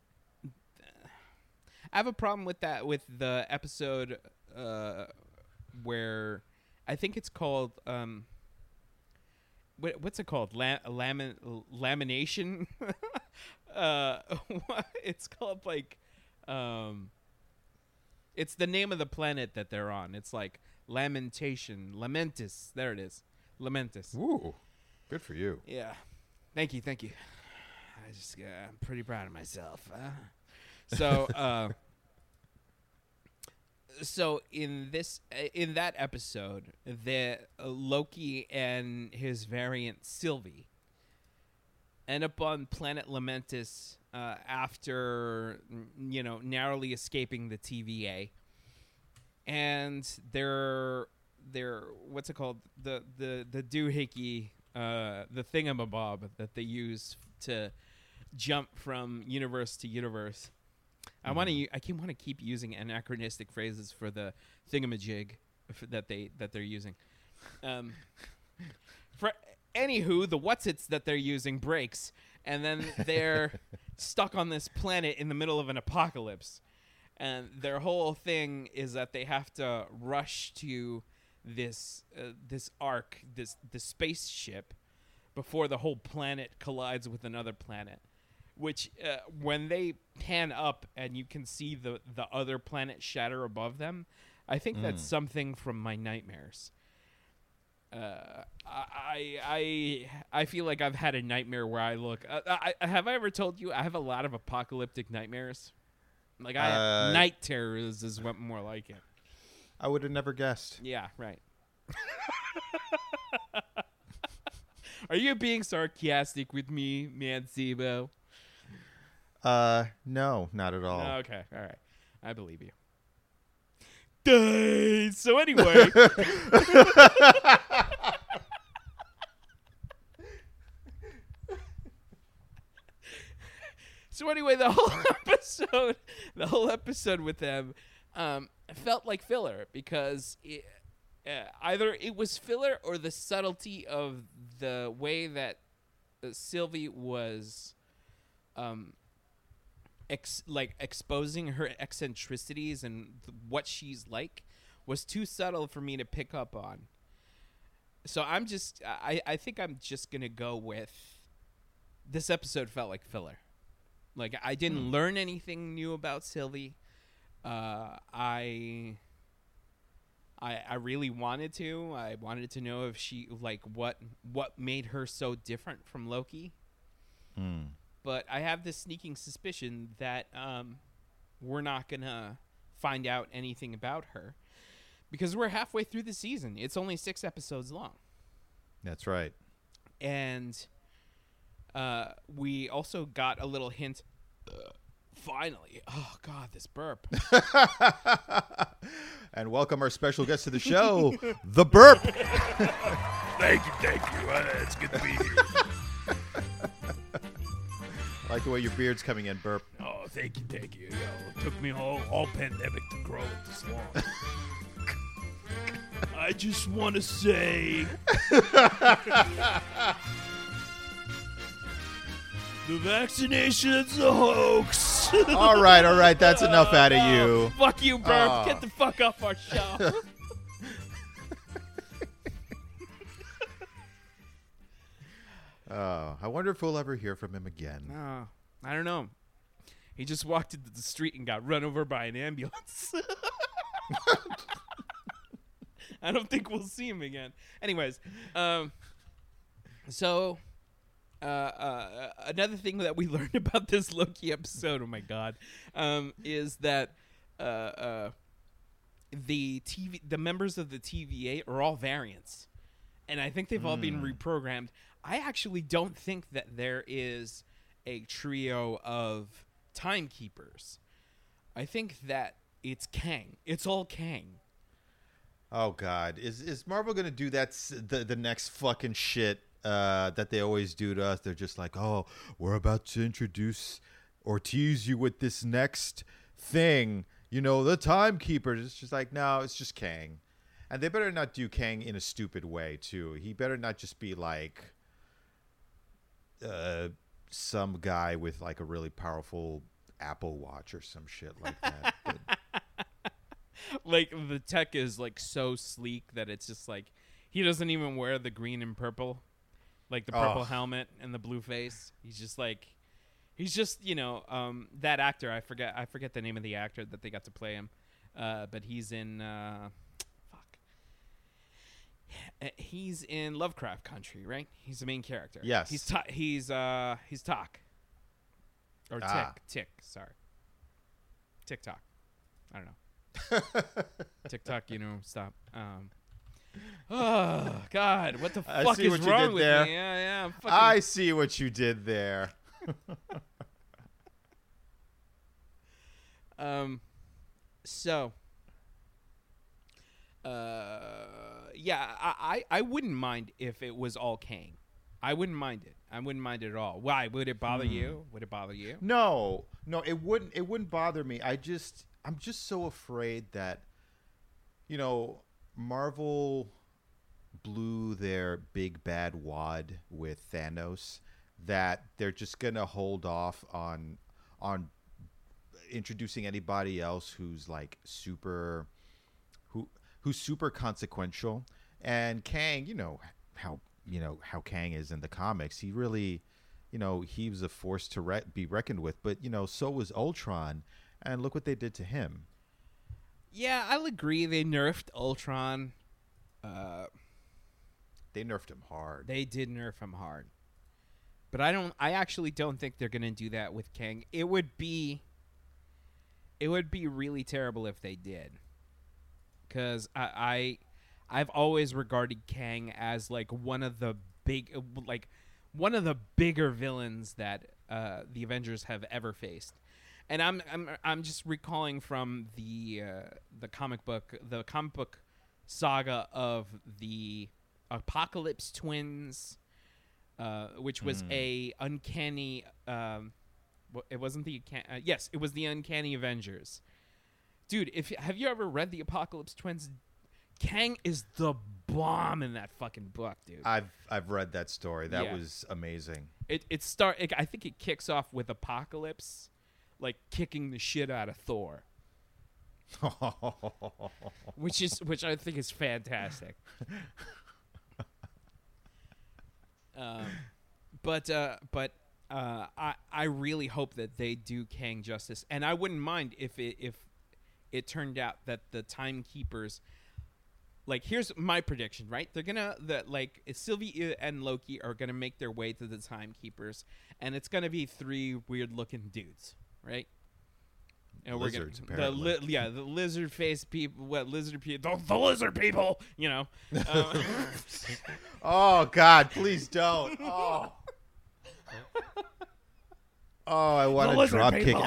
S2: I have a problem with that with the episode uh, where I think it's called um, what, what's it called? La- lamin- lamination. (laughs) uh, (laughs) it's called like um, it's the name of the planet that they're on. It's like lamentation, lamentis. There it is, lamentis.
S3: Ooh, good for you.
S2: Yeah. Thank you, thank you. I just uh, I'm pretty proud of myself. (laughs) Uh. So, uh, so in this uh, in that episode, the uh, Loki and his variant Sylvie end up on planet Lamentis uh, after you know narrowly escaping the TVA, and they're they're what's it called the the the doohickey uh, the thingamabob that they use to jump from universe to universe. I want to. I keep want to keep using anachronistic phrases for the thingamajig f- that they that they're using. Um, (laughs) for anywho, the what's its that they're using breaks, and then they're (laughs) stuck on this planet in the middle of an apocalypse, and their whole thing is that they have to rush to this uh, this arc, this the spaceship, before the whole planet collides with another planet. Which, uh, when they pan up and you can see the the other planet shatter above them, I think that's something from my nightmares. Uh, I I I feel like I've had a nightmare where I look. Uh, I, have I ever told you I have a lot of apocalyptic nightmares? Like I
S3: Uh,
S2: night terrors is what more like it.
S3: I would have never guessed.
S2: Yeah, right. (laughs) Are you being sarcastic with me, Mancebo?
S3: Uh, no, not at all.
S2: Okay, all right. I believe you. So anyway, so anyway, the whole (laughs) episode, the whole episode with them, um, felt like filler because it, uh, either it was filler or the subtlety of the way that uh, Sylvie was, um, ex- like exposing her eccentricities and th- what she's like was too subtle for me to pick up on. So I'm just I I think I'm just going to go with this episode felt like filler. Like I didn't learn anything new about Sylvie. Uh I I I really wanted to. I wanted to know if she like what what made her so different from Loki
S3: Hmm.
S2: But I have this sneaking suspicion that um, we're not gonna find out anything about her because we're halfway through the season. It's only six episodes long,
S3: That's right.
S2: and uh, we also got a little hint. Uh, finally, oh god, this burp. (laughs)
S3: and welcome our special guest to the show, (laughs) the Burp. (laughs)
S4: Thank you, thank you. Uh, it's good to be here.
S3: Like the way your beard's coming in, Burp.
S4: Oh, thank you, thank you. Yo, it took me all, all pandemic to grow it this long. I just want to say. (laughs) the vaccination's a hoax.
S3: all right, all right, that's enough out of you. (laughs)
S2: Fuck you, burp. Get the fuck off our show. (laughs)
S3: Oh, I wonder if we'll ever hear from him again.
S2: I don't know. He just walked into the street and got run over by an ambulance. (laughs) I don't think we'll see him again. Anyways, um, so uh, uh, another thing that we (laughs) learned about this Loki episode, oh my god, um, is that uh, uh, the TV, the members of the TVA are all variants, and I think they've all been reprogrammed. I actually don't think that there is a trio of timekeepers. I think that it's Kang. It's all Kang.
S3: Oh God, is is Marvel gonna do that? The the next fucking shit uh, that they always do to us. They're just like, oh, we're about to introduce or tease you with this next thing. You know, the timekeepers. It's just like, no, it's just Kang, and they better not do Kang in a stupid way too. He better not just be like, uh, some guy with like a really powerful Apple Watch or some shit like that. (laughs)
S2: Like the tech is like so sleek that it's just like he doesn't even wear the green and purple like the purple
S3: Ugh.
S2: helmet and the blue face he's just like he's just you know um that actor i forget i forget the name of the actor that they got to play him uh but he's in Uh, he's in lovecraft country right he's the main character
S3: Yes.
S2: he's ta- he's uh he's talk or tick
S3: Ah.
S2: tick sorry tiktok i don't know (laughs) TikTok, you know, stop. Um, (sighs) oh God, what the
S3: I
S2: fuck
S3: see
S2: is
S3: what you
S2: wrong
S3: did
S2: with
S3: there.
S2: me? Yeah, yeah. Fucking,
S3: I see what you did there. (laughs)
S2: um, so, uh, yeah, I, I, I wouldn't mind if it was all Kang. I wouldn't mind it. I wouldn't mind it at all. Why would it bother
S3: Hmm.
S2: you? Would it bother you?
S3: No, no, it wouldn't. It wouldn't bother me. I just, I'm just so afraid that, you know, Marvel blew their big bad wad with Thanos. That they're just gonna hold off on, on introducing anybody else who's like super, who's super consequential. And Kang, you know how you know how Kang is in the comics. He really, you know, he was a force to re- be reckoned with. But you know, so was Ultron, and look what they did to him.
S2: Yeah, I'll agree. They nerfed Ultron. Uh,
S3: They nerfed him hard.
S2: They did nerf him hard. But I don't I actually don't think they're going to do that with Kang. It would be it would be really terrible if they did. Cuz I, I I've always regarded Kang as like one of the big like one of the bigger villains that uh, the Avengers have ever faced. And I'm I'm I'm just recalling from the uh, the comic book the comic book saga of the Apocalypse Twins, uh, which was a uncanny. Um, it wasn't the uh, yes, it was the Uncanny Avengers. Dude, if have you ever read the Apocalypse Twins? Kang is the bomb in that fucking book, dude.
S3: I've I've read that story. That
S2: Yeah.
S3: was amazing.
S2: it it start. It, I think it kicks off with Apocalypse, like kicking the shit out of Thor, (laughs) which is which I think is fantastic. um, but uh, but uh, I I really hope that they do Kang justice, and I wouldn't mind if it if it turned out that the timekeepers. Like here's my prediction, right? They're gonna that like Sylvie and Loki are gonna make their way to the timekeepers, and it's gonna be three weird looking dudes, right? And
S3: Lizards,
S2: we're gonna, the li-
S3: apparently.
S2: yeah, the lizard face people, what lizard people, the, the lizard people, you know. Um, (laughs)
S3: oh God, please don't. Oh. (laughs) Oh, I want to
S4: lizard
S3: drop kick
S4: people.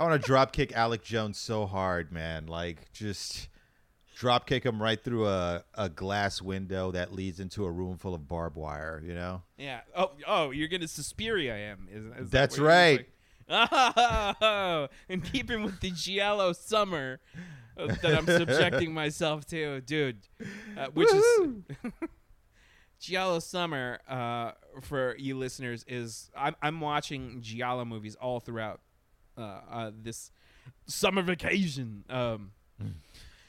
S3: I want to drop kick Alex Jones so hard, man. Like just drop kick him right through a, a glass window that leads into a room full of barbed wire, you know?
S2: Yeah. Oh, oh, you're gonna Suspiria him. Is, is
S3: That's
S2: you're
S3: right.
S2: Oh, (laughs) and keeping with the Giallo summer uh, that I'm subjecting (laughs) myself to, dude. Uh, which is (laughs) Giallo summer uh, for you listeners is I'm I'm watching Giallo movies all throughout uh, uh, this summer vacation. Um,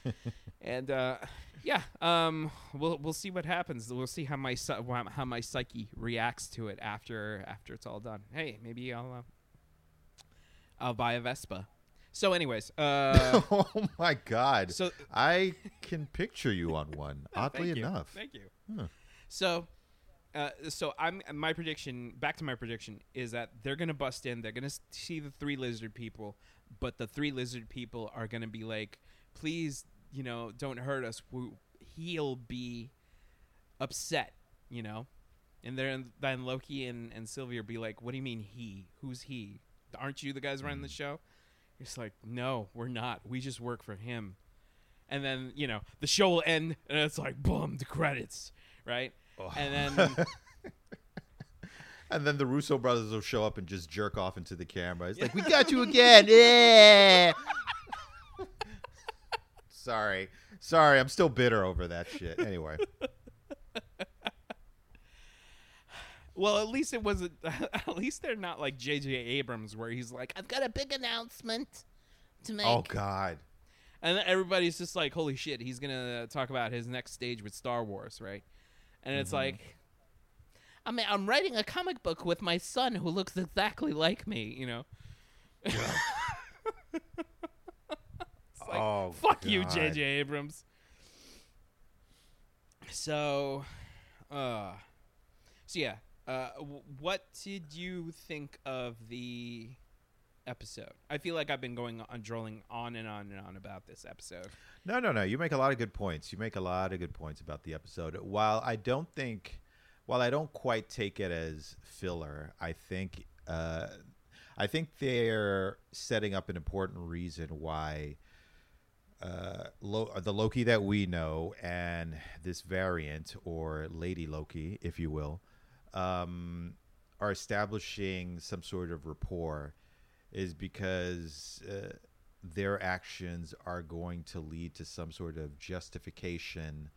S2: (laughs) and uh, yeah, um, we'll we'll see what happens. We'll see how my how my psyche reacts to it after after it's all done. Hey, maybe I'll uh, I'll buy a Vespa. So, anyways, uh, (laughs)
S3: oh my god.
S2: so
S3: I can picture you on one, (laughs) oddly
S2: thank you.
S3: enough.
S2: Thank you.
S3: Huh.
S2: So, uh, so I'm my prediction. Back to my prediction is that they're gonna bust in. They're gonna see the three lizard people, but the three lizard people are gonna be like, "Please, you know, don't hurt us." We- He'll be upset, you know, and then then Loki and and Sylvia will be like, "What do you mean he? Who's he? Aren't you the guys running the show?" It's like, "No, we're not. We just work for him." And then you know the show will end, and it's like, boom, the credits, right? Oh. And then (laughs)
S3: And then the Russo brothers will show up and just jerk off into the camera. It's like, we got you (laughs) again. Yeah. Sorry. Sorry, I'm still bitter over that shit. Anyway.
S2: Well, at least it wasn't. (laughs) At least they're not like J.J. Abrams, where he's like, "I've got a big announcement to make,"
S3: Oh God.
S2: and everybody's just like, "Holy shit!" He's gonna talk about his next stage with Star Wars, right? And it's like, I mean, I'm writing a comic book with my son who looks exactly like me, you know. (laughs) It's like,
S3: oh
S2: Fuck you, J.J. Abrams. So, uh, so yeah. Uh, w- what did you think of the episode? I feel like I've been going on, drolling on and on and on about this episode.
S3: No, no, no. You make a lot of good points. You make a lot of good points about the episode. While I don't think, while I don't quite take it as filler, I think, uh, I think they're setting up an important reason why uh, Lo- the Loki that we know and this variant or Lady Loki, if you will, um, are establishing some sort of rapport, is because uh, their actions are going to lead to some sort of justification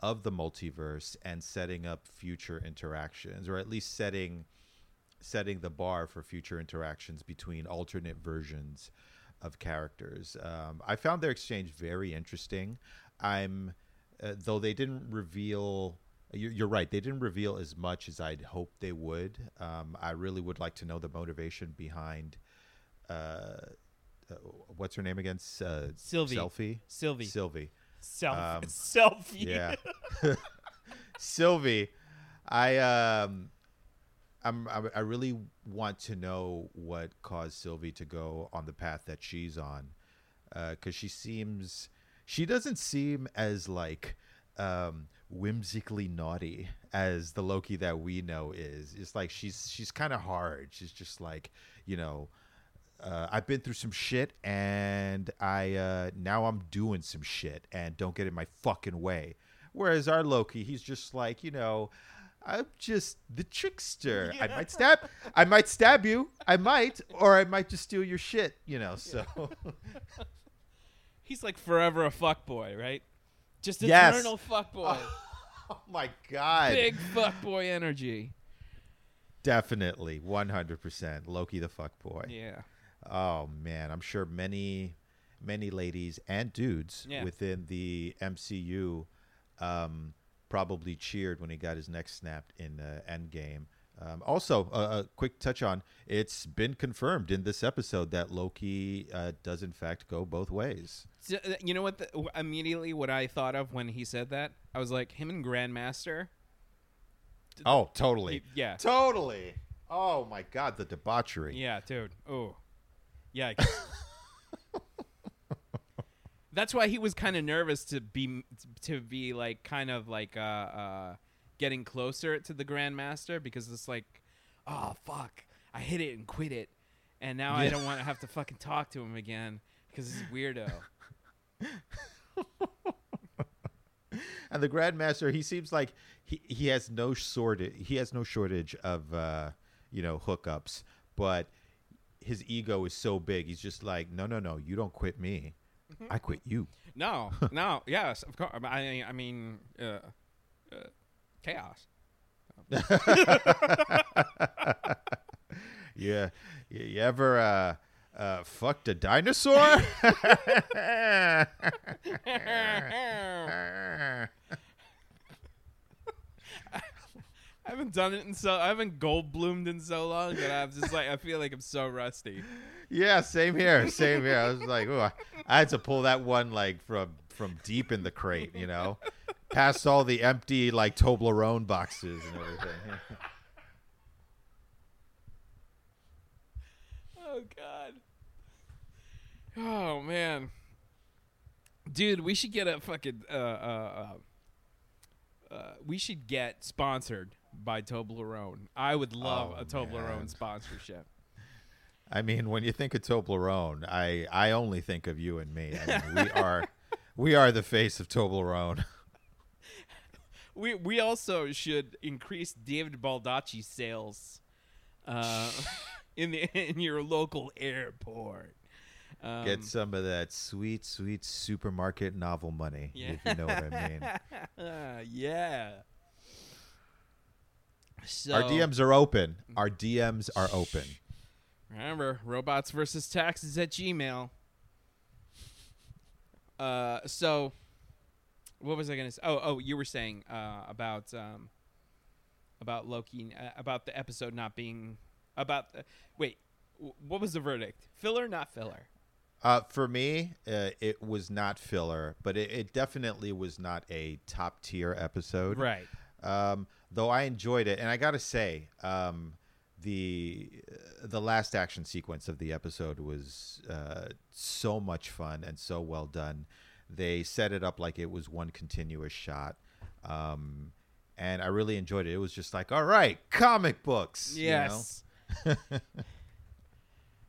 S3: of the multiverse and setting up future interactions, or at least setting setting the bar for future interactions between alternate versions of characters. Um, I found their exchange very interesting. I'm, uh, though they didn't reveal. You're, right. They didn't reveal as much as I'd hoped they would. Um, I really would like to know the motivation behind. Uh, uh, what's her name again? Uh,
S2: Sylvie.
S3: Selfie.
S2: Sylvie.
S3: Sylvie.
S2: Self
S3: Um, (laughs)
S2: selfie.
S3: Yeah. (laughs) (laughs) Sylvie, I um I'm, I I really want to know what caused Sylvie to go on the path that she's on. Uh, cuz she seems she doesn't seem as like um whimsically naughty as the Loki that we know is. It's like she's she's kind of hard. She's just like, you know, uh, I've been through some shit and I uh, now I'm doing some shit and don't get in my fucking way. Whereas our Loki, he's just like, you know, I'm just the trickster. I might stab I might stab you. I might or I might just steal your shit, you know. So (laughs)
S2: He's like forever a fuck boy, right? Just
S3: Yes.
S2: eternal fuckboy. (laughs)
S3: Oh my god.
S2: Big fuck boy energy.
S3: Definitely 100% Loki the fuck boy.
S2: Yeah.
S3: Oh man, I'm sure many, many ladies and dudes
S2: Yeah.
S3: within the MCU um, probably cheered when he got his neck snapped in uh, Endgame. Um, also, uh, a quick touch on it's been confirmed in this episode that Loki uh, does in fact go both ways.
S2: So, uh, you know what? The, immediately, what I thought of when he said that, I was like, him and Grandmaster.
S3: Oh, totally,
S2: Yeah.
S3: totally. Oh my god, the debauchery.
S2: Yeah, dude. Oh, yikes. (laughs) That's why he was kind of nervous to be to be like kind of like uh, uh getting closer to the Grandmaster because it's like, oh fuck, I hit it and quit it, and now I don't want to have to fucking talk to him again because he's a weirdo. (laughs)
S3: And the Grandmaster, he seems like he, he has no shortage. He has no shortage of uh, you know hookups, but his ego is so big. He's just like, no, no, no, you don't quit me. I quit you.
S2: No, (laughs) no, yes, of course. I, I mean, uh, uh, chaos. (laughs)
S3: Yeah, you, you ever uh, uh, fucked a dinosaur? (laughs)
S2: I haven't done it in so I haven't Goldblumed in so long that I'm just like I feel like I'm so rusty.
S3: yeah, same here, same here. I was like, oh, I had to pull that one like from from deep in the crate, you know, past all the empty like Toblerone boxes and everything. (laughs)
S2: Oh god. Oh man. Dude, we should get a fucking uh uh uh, uh we should get sponsored by Toblerone. I would love
S3: Oh,
S2: a Toblerone
S3: man.
S2: sponsorship.
S3: I mean, when you think of Toblerone, I I only think of you and me. I mean, we (laughs) are we are the face of Toblerone. (laughs)
S2: We we also should increase David Baldacci sales uh (laughs) in the in your local airport. Um,
S3: Get some of that sweet, sweet supermarket novel money,
S2: Yeah.
S3: if you know what I mean.
S2: uh, yeah. So,
S3: Our DMs are open. Our DMs are open.
S2: Remember, robots versus taxes at Gmail. Uh, so what was I gonna say? Oh, oh, you were saying uh, about um, about Loki, uh, about the episode not being about. The, wait, w- what was the verdict? Filler, not filler.
S3: Uh, for me, uh, it was not filler, but it, it definitely was not a top tier episode.
S2: Right.
S3: Um, though I enjoyed it, and I gotta say, um, the the last action sequence of the episode was uh, so much fun and so well done. They set it up like it was one continuous shot, um, and I really enjoyed it. It was just like, all right, comic books. you know?
S2: Yes. (laughs)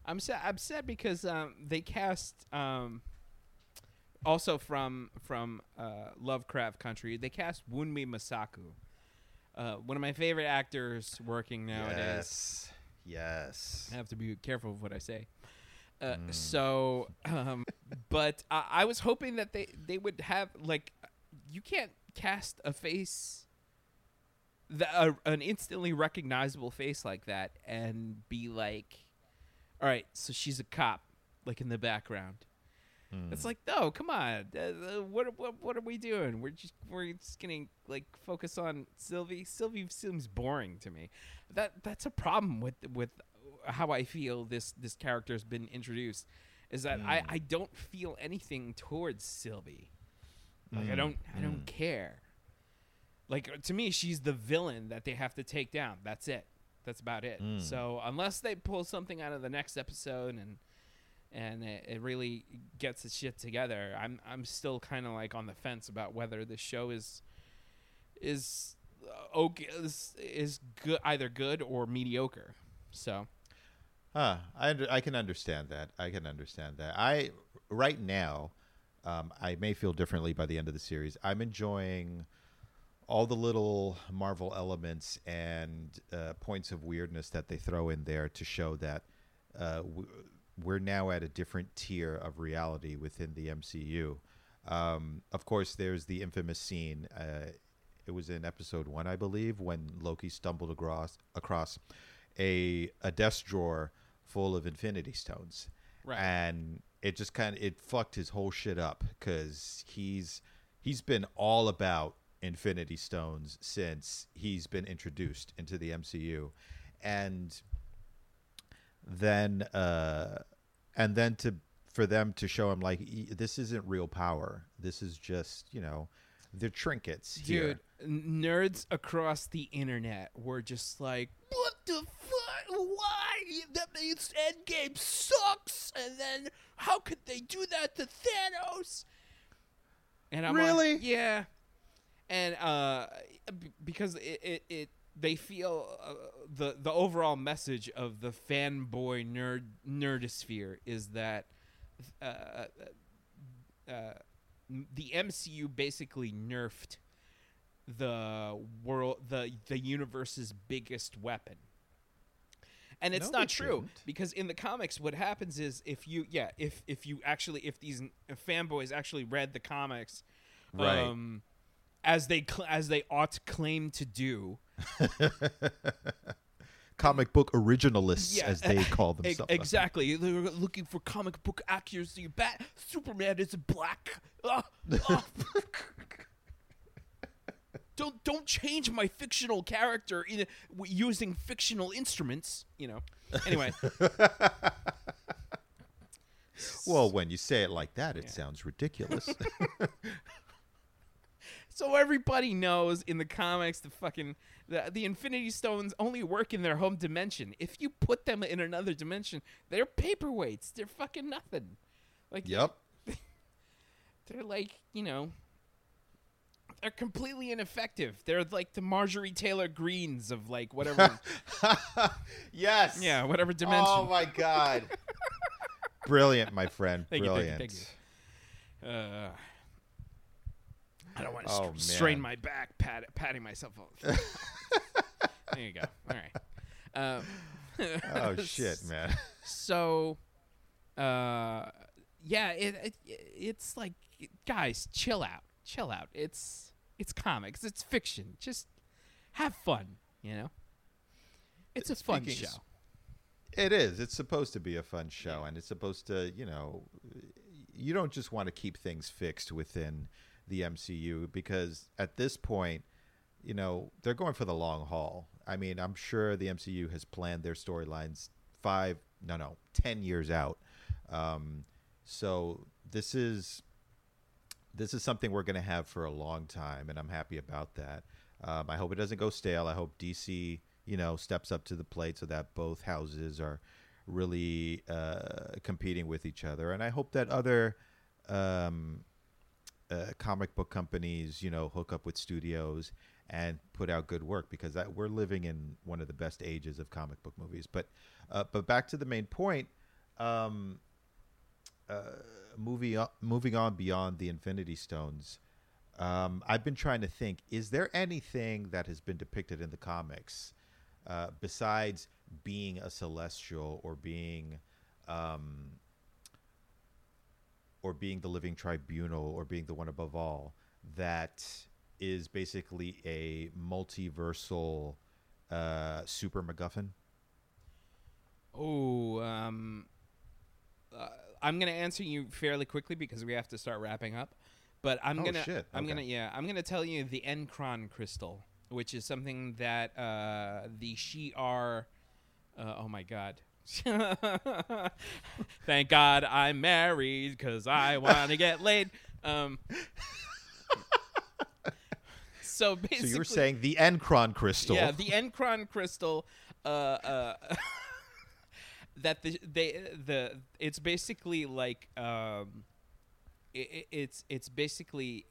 S2: I'm sad. I'm sad because um, they cast um, also from from uh, Lovecraft Country. They cast Wunmi Mosaku, uh, one of my favorite actors working nowadays.
S3: Yes. Yes.
S2: I have to be careful of what I say. Uh, So, um, (laughs) but I, I was hoping that they they would have like, you can't cast a face, that an instantly recognizable face like that, and be like, all right, so she's a cop, like in the background. It's mm. like, no, come on. Uh, uh, what, what what are we doing? We're just we're just gonna like focus on Sylvie. Sylvie seems boring to me. That that's a problem with with how I feel this this character has been introduced. Is that I mm. I don't feel anything towards Sylvie. Like I mm, don't I don't care. Like to me, she's the villain that they have to take down. That's it. That's about it. So unless they pull something out of the next episode and and it, it really gets its shit together, I'm I'm still kind of like on the fence about whether the show is is uh, okay is, is good either good or mediocre. So
S3: Huh. I under, I can understand that. I can understand that. I right now, um, I may feel differently by the end of the series. I'm enjoying all the little Marvel elements and uh, points of weirdness that they throw in there to show that uh, w- we're now at a different tier of reality within the MCU. Um, of course, there's the infamous scene. Uh, it was in episode one, I believe, when Loki stumbled across across a a desk drawer full of Infinity Stones,
S2: Right.
S3: and it just kind of it fucked his whole shit up because he's he's been all about Infinity Stones since he's been introduced into the MCU, and then uh and then to for them to show him like "E- this isn't real power this is just you know they're trinkets here.
S2: Dude, n- nerds across the internet were just like, "What the fuck? Why? That means Endgame sucks." And then, how could they do that to Thanos? And I'm
S3: Really?
S2: like, "Yeah." And uh, b- because it, it it they feel uh, the the overall message of the fanboy nerd nerdosphere is that uh, uh, the MCU basically nerfed the world the the universe's biggest weapon. And it's
S3: No,
S2: not true
S3: didn't.
S2: because in the comics what happens is if you yeah, if if you actually if these n- fanboys actually read the comics
S3: Right.
S2: um as they cl- as they ought to claim to do, (laughs)
S3: Comic book originalists,
S2: Yeah,
S3: as they (laughs) call themselves.
S2: exactly. They're looking for comic book accuracy. Bat Superman is black. Ah, ah. (laughs) don't don't change my fictional character in w- using fictional instruments. You know. Anyway,
S3: Well, when you say it like that, it sounds ridiculous.
S2: so everybody knows in the comics the fucking the, the Infinity Stones only work in their home dimension. If you put them in another dimension, they're paperweights. They're fucking nothing. Like
S3: yep. (laughs)
S2: they're like you know they're completely ineffective they're like the marjorie taylor greenes of like whatever (laughs)
S3: yes.
S2: yeah whatever dimension
S3: Oh my god. (laughs) Brilliant, my friend.
S2: Thank you, thank you,
S3: Brilliant.
S2: thank uh, i don't want to
S3: Oh,
S2: strain
S3: man.
S2: my back pat, patting myself on there you go. All right. Um, (laughs)
S3: Oh (laughs) shit, man.
S2: so uh yeah it, it it's like guys chill out. Chill out. It's it's comics. It's fiction. Just have fun you know? It's a fun show.
S3: It is. It's supposed to be a fun show, and it's supposed to, you know, you don't just want to keep things fixed within the MCU because at this point, you know, they're going for the long haul. I mean, I'm sure the MCU has planned their storylines five, no, no, ten years out. Um, so this is this is something we're going to have for a long time, and I'm happy about that. Um, I hope it doesn't go stale. I hope DC, you know, steps up to the plate so that both houses are really uh, competing with each other, and I hope that other um, uh, comic book companies, you know, hook up with studios and put out good work because that we're living in one of the best ages of comic book movies. But uh, but back to the main point. Um, uh, moving on, moving on beyond the Infinity Stones, um, I've been trying to think: is there anything that has been depicted in the comics uh, besides being a celestial or being um, or being the living tribunal or being the one above all that is basically a multiversal uh, super MacGuffin?
S2: oh um uh, i'm gonna answer you fairly quickly because we have to start wrapping up but i'm
S3: Oh,
S2: gonna
S3: shit.
S2: i'm
S3: Okay.
S2: gonna yeah i'm gonna tell you the M'Kraan crystal which is something that uh the Shi'ar uh, oh my god (laughs) thank god i'm married because i want to get laid um (laughs) so basically
S3: So you were saying the M'Kraan crystal?
S2: yeah, the M'Kraan crystal. Uh, uh, (laughs) that the they the it's basically like um, it, it's it's basically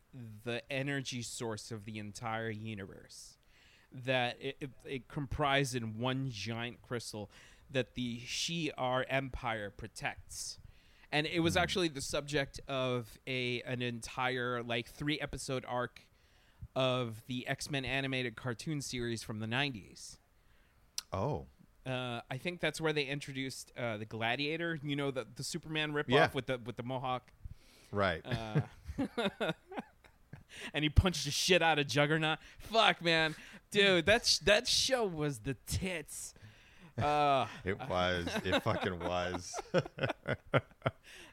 S2: the energy source of the entire universe. That it, it, it comprised in one giant crystal that the Shi'ar Empire protects. And it was actually the subject of a an entire like three episode arc of the X Men animated cartoon series from the 90s.
S3: oh,
S2: Uh, I think that's where they introduced uh, the Gladiator. You know the the Superman ripoff
S3: Yeah.
S2: with the with the mohawk,
S3: right.
S2: uh, (laughs) and he punched the shit out of Juggernaut. Fuck man, dude, that sh- that show was the tits. Uh,
S3: it was. It fucking was. (laughs) (laughs)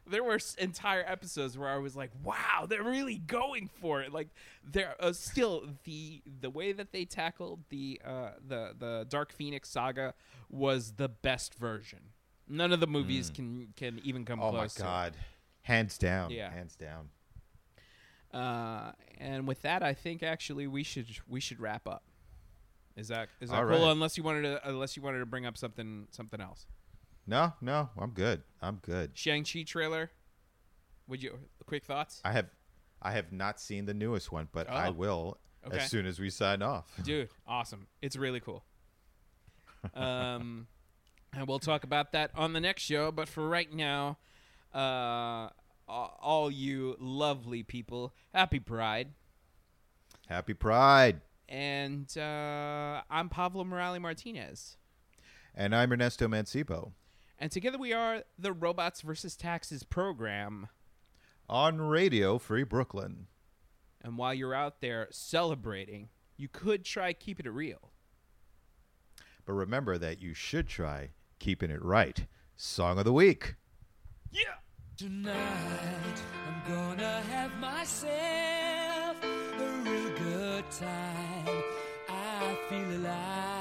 S2: there were entire episodes where I was like, "Wow, they're really going for it!" Like, they're uh, still the the way that they tackled the uh, the the Dark Phoenix saga was the best version. None of the movies can can even come
S3: oh my
S2: close. to it.
S3: god. Hands down.
S2: Yeah.
S3: Hands down.
S2: Uh, and with that, I think actually we should we should wrap up. Is that is that
S3: All
S2: cool?
S3: right.
S2: Unless you wanted to unless you wanted to bring up something something else.
S3: No, no, I'm good. I'm good.
S2: Shang Chi trailer. Would you quick thoughts?
S3: I have, I have not seen the newest one, but
S2: oh.
S3: I will
S2: okay.
S3: as soon as we sign off. (laughs)
S2: Dude, awesome! It's really cool. Um, (laughs) and we'll talk about that on the next show. But for right now, uh, all you lovely people, happy Pride.
S3: Happy Pride.
S2: And uh, I'm Pablo Morale Martinez.
S3: And I'm Ernesto Mancipo
S2: and together we are the Robots versus Taxes program
S3: on Radio Free Brooklyn.
S2: And while you're out there celebrating, you could try keeping it real.
S3: But remember that you should try keeping it right. Song of the week.
S2: Yeah.
S1: Tonight I'm gonna have myself a real good time. I feel alive.